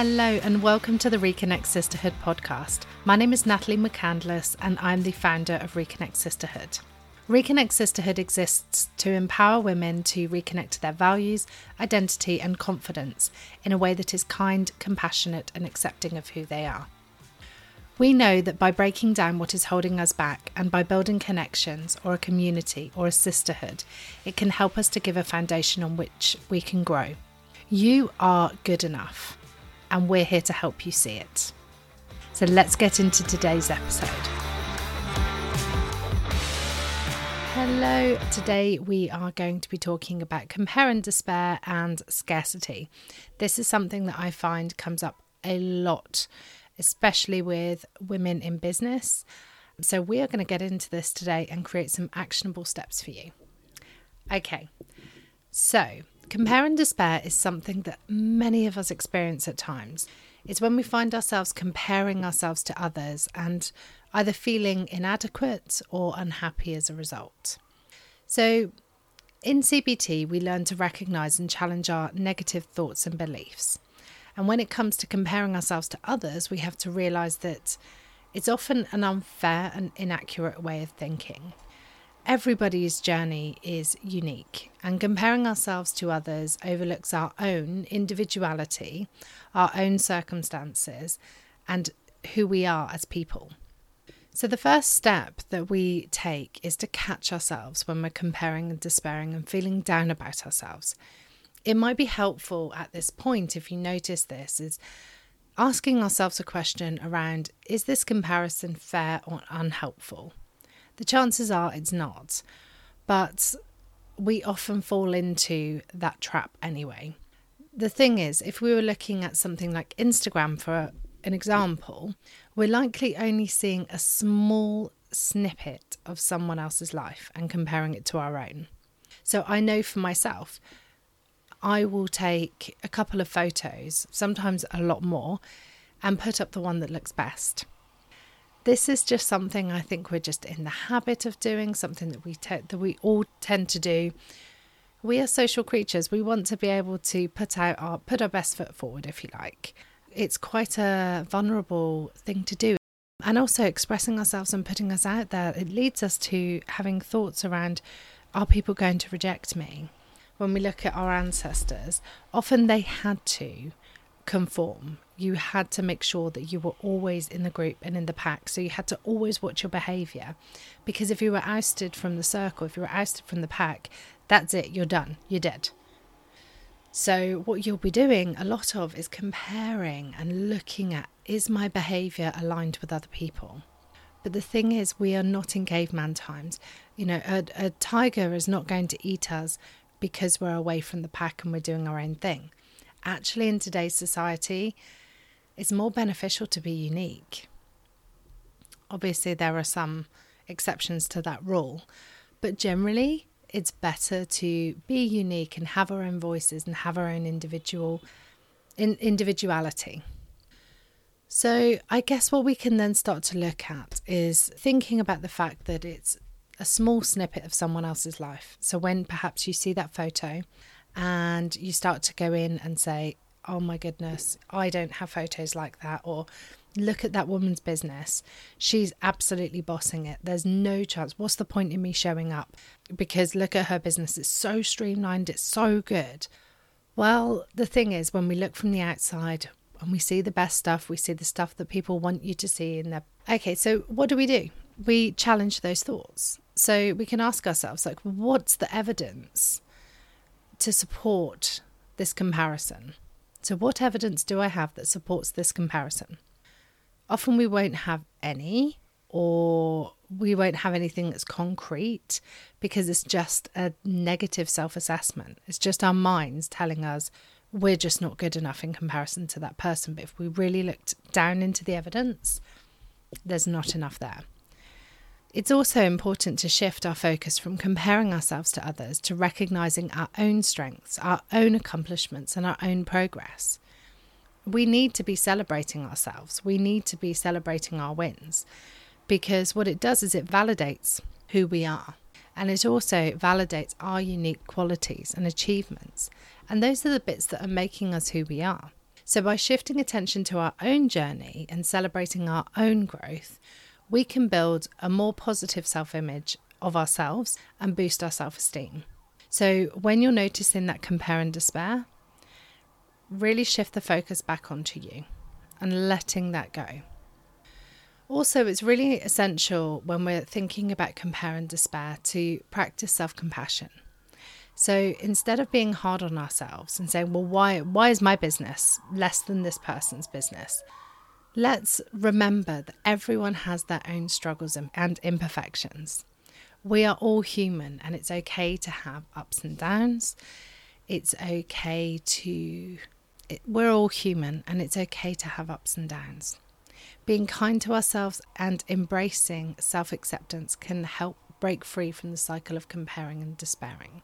Hello, and welcome to the Reconnect Sisterhood podcast. My name is Natalie McCandless, and I'm the founder of Reconnect Sisterhood. Reconnect Sisterhood exists to empower women to reconnect to their values, identity, and confidence in a way that is kind, compassionate, and accepting of who they are. We know that by breaking down what is holding us back and by building connections or a community or a sisterhood, it can help us to give a foundation on which we can grow. You are good enough, and we're here to help you see it. So let's get into today's episode. Hello, today we are going to be talking about compare and despair and scarcity. This is something that I find comes up a lot especially with women in business. So, we are going to get into this today and create some actionable steps for you. Okay, so compare and despair is something that many of us experience at times. It's when we find ourselves comparing ourselves to others and either feeling inadequate or unhappy as a result. So, in CBT, we learn to recognize and challenge our negative thoughts and beliefs. And when it comes to comparing ourselves to others, we have to realize that it's often an unfair and inaccurate way of thinking. Everybody's journey is unique, and comparing ourselves to others overlooks our own individuality, our own circumstances, and who we are as people. So, the first step that we take is to catch ourselves when we're comparing and despairing and feeling down about ourselves it might be helpful at this point if you notice this is asking ourselves a question around is this comparison fair or unhelpful? The chances are it's not, but we often fall into that trap anyway. The thing is, if we were looking at something like Instagram for an example, we're likely only seeing a small snippet of someone else's life and comparing it to our own. So I know for myself, I will take a couple of photos, sometimes a lot more, and put up the one that looks best. This is just something I think we're just in the habit of doing, something that we te- that we all tend to do. We are social creatures. We want to be able to put out our put our best foot forward, if you like. It's quite a vulnerable thing to do. And also expressing ourselves and putting us out there, it leads us to having thoughts around are people going to reject me? when we look at our ancestors, often they had to conform. You had to make sure that you were always in the group and in the pack. So you had to always watch your behavior. Because if you were ousted from the circle, if you were ousted from the pack, that's it, you're done, you're dead. So, what you'll be doing a lot of is comparing and looking at is my behavior aligned with other people? But the thing is, we are not in caveman times. You know, a, a tiger is not going to eat us because we're away from the pack and we're doing our own thing. Actually, in today's society, it's more beneficial to be unique. Obviously, there are some exceptions to that rule, but generally, it's better to be unique and have our own voices and have our own individual in, individuality. So, I guess what we can then start to look at is thinking about the fact that it's a small snippet of someone else's life. So when perhaps you see that photo and you start to go in and say, oh my goodness, I don't have photos like that, or look at that woman's business. She's absolutely bossing it. There's no chance. What's the point in me showing up? Because look at her business. It's so streamlined, it's so good. Well, the thing is, when we look from the outside and we see the best stuff, we see the stuff that people want you to see in their. Okay, so what do we do? We challenge those thoughts. So we can ask ourselves, like, what's the evidence to support this comparison? So, what evidence do I have that supports this comparison? Often we won't have any, or we won't have anything that's concrete because it's just a negative self assessment. It's just our minds telling us we're just not good enough in comparison to that person. But if we really looked down into the evidence, there's not enough there. It's also important to shift our focus from comparing ourselves to others to recognizing our own strengths, our own accomplishments, and our own progress. We need to be celebrating ourselves. We need to be celebrating our wins because what it does is it validates who we are and it also validates our unique qualities and achievements. And those are the bits that are making us who we are. So, by shifting attention to our own journey and celebrating our own growth, we can build a more positive self image of ourselves and boost our self esteem. So, when you're noticing that compare and despair, really shift the focus back onto you and letting that go. Also, it's really essential when we're thinking about compare and despair to practice self compassion. So instead of being hard on ourselves and saying, well, why, why is my business less than this person's business? Let's remember that everyone has their own struggles and imperfections. We are all human and it's okay to have ups and downs. It's okay to, it, we're all human and it's okay to have ups and downs. Being kind to ourselves and embracing self acceptance can help break free from the cycle of comparing and despairing.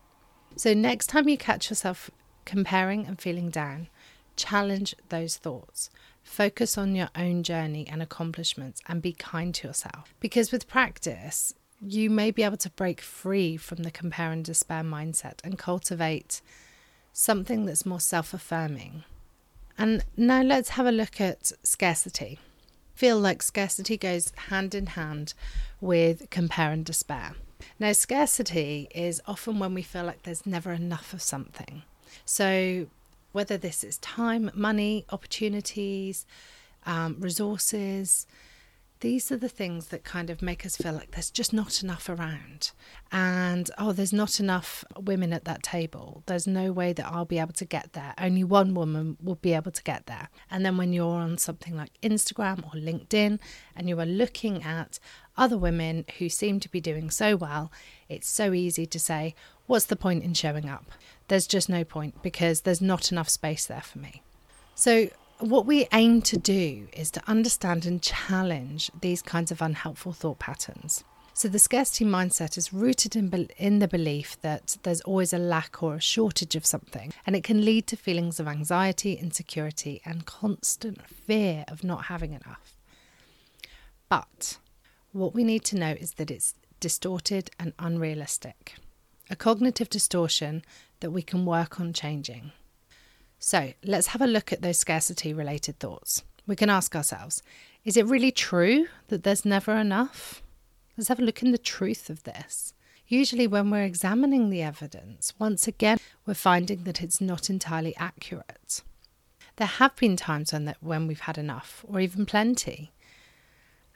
So, next time you catch yourself comparing and feeling down, challenge those thoughts. Focus on your own journey and accomplishments and be kind to yourself. Because with practice, you may be able to break free from the compare and despair mindset and cultivate something that's more self affirming. And now let's have a look at scarcity. Feel like scarcity goes hand in hand with compare and despair. Now, scarcity is often when we feel like there's never enough of something. So, whether this is time, money, opportunities, um, resources, these are the things that kind of make us feel like there's just not enough around. And oh, there's not enough women at that table. There's no way that I'll be able to get there. Only one woman will be able to get there. And then when you're on something like Instagram or LinkedIn and you are looking at other women who seem to be doing so well, it's so easy to say, what's the point in showing up? There's just no point because there's not enough space there for me. So, what we aim to do is to understand and challenge these kinds of unhelpful thought patterns. So, the scarcity mindset is rooted in, in the belief that there's always a lack or a shortage of something, and it can lead to feelings of anxiety, insecurity, and constant fear of not having enough. But what we need to know is that it's distorted and unrealistic, a cognitive distortion that we can work on changing. So let's have a look at those scarcity related thoughts. We can ask ourselves is it really true that there's never enough? Let's have a look in the truth of this. Usually, when we're examining the evidence, once again, we're finding that it's not entirely accurate. There have been times when, that, when we've had enough or even plenty.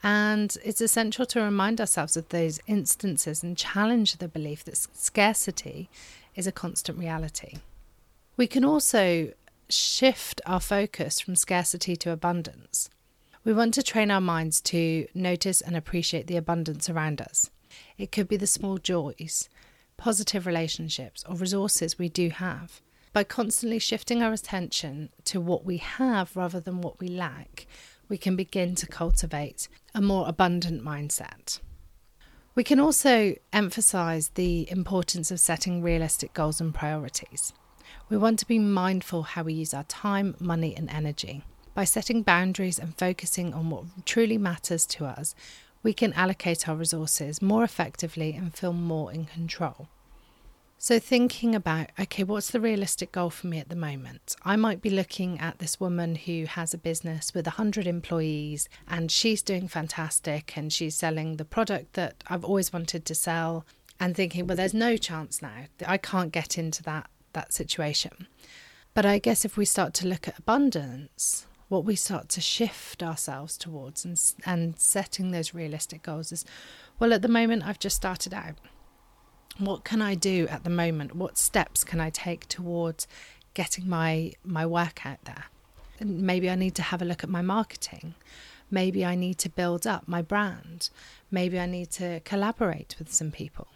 And it's essential to remind ourselves of those instances and challenge the belief that scarcity is a constant reality. We can also shift our focus from scarcity to abundance. We want to train our minds to notice and appreciate the abundance around us. It could be the small joys, positive relationships, or resources we do have. By constantly shifting our attention to what we have rather than what we lack, we can begin to cultivate a more abundant mindset. We can also emphasize the importance of setting realistic goals and priorities. We want to be mindful how we use our time, money, and energy. By setting boundaries and focusing on what truly matters to us, we can allocate our resources more effectively and feel more in control. So, thinking about, okay, what's the realistic goal for me at the moment? I might be looking at this woman who has a business with 100 employees and she's doing fantastic and she's selling the product that I've always wanted to sell, and thinking, well, there's no chance now. I can't get into that that situation. But I guess if we start to look at abundance, what we start to shift ourselves towards and, and setting those realistic goals is well, at the moment, I've just started out. What can I do at the moment? What steps can I take towards getting my, my work out there? And maybe I need to have a look at my marketing. Maybe I need to build up my brand. Maybe I need to collaborate with some people.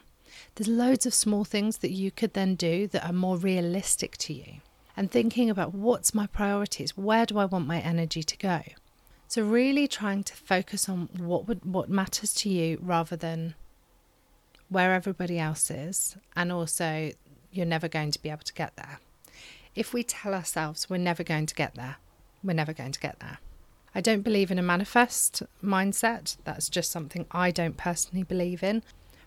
There's loads of small things that you could then do that are more realistic to you. And thinking about what's my priorities, where do I want my energy to go? So really trying to focus on what would what matters to you rather than where everybody else is and also you're never going to be able to get there. If we tell ourselves we're never going to get there, we're never going to get there. I don't believe in a manifest mindset. That's just something I don't personally believe in.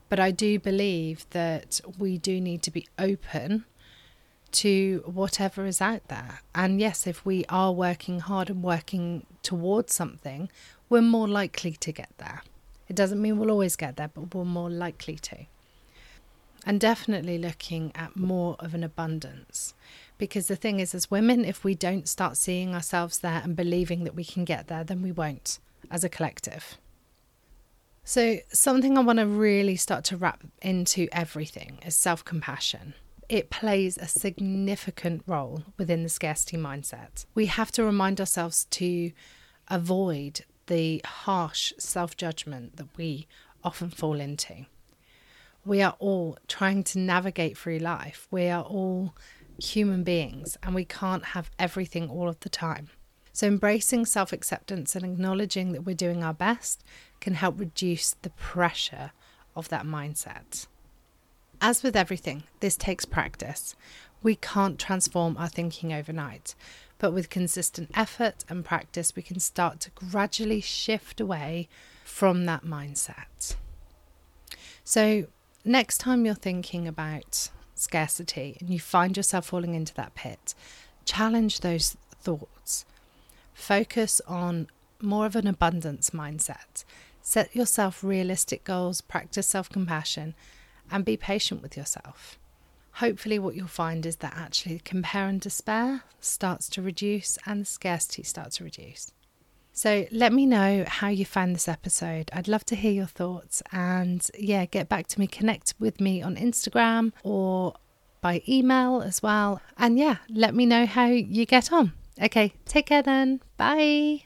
But I do believe that we do need to be open to whatever is out there. And yes, if we are working hard and working towards something, we're more likely to get there. It doesn't mean we'll always get there, but we're more likely to. And definitely looking at more of an abundance. Because the thing is, as women, if we don't start seeing ourselves there and believing that we can get there, then we won't as a collective. So, something I want to really start to wrap into everything is self compassion. It plays a significant role within the scarcity mindset. We have to remind ourselves to avoid the harsh self judgment that we often fall into. We are all trying to navigate through life. We are all human beings and we can't have everything all of the time. So, embracing self acceptance and acknowledging that we're doing our best can help reduce the pressure of that mindset. As with everything, this takes practice. We can't transform our thinking overnight, but with consistent effort and practice, we can start to gradually shift away from that mindset. So, next time you're thinking about scarcity and you find yourself falling into that pit, challenge those thoughts. Focus on more of an abundance mindset. Set yourself realistic goals, practice self compassion, and be patient with yourself. Hopefully, what you'll find is that actually compare and despair starts to reduce and scarcity starts to reduce. So, let me know how you found this episode. I'd love to hear your thoughts and, yeah, get back to me. Connect with me on Instagram or by email as well. And, yeah, let me know how you get on. Okay, take care then. Bye.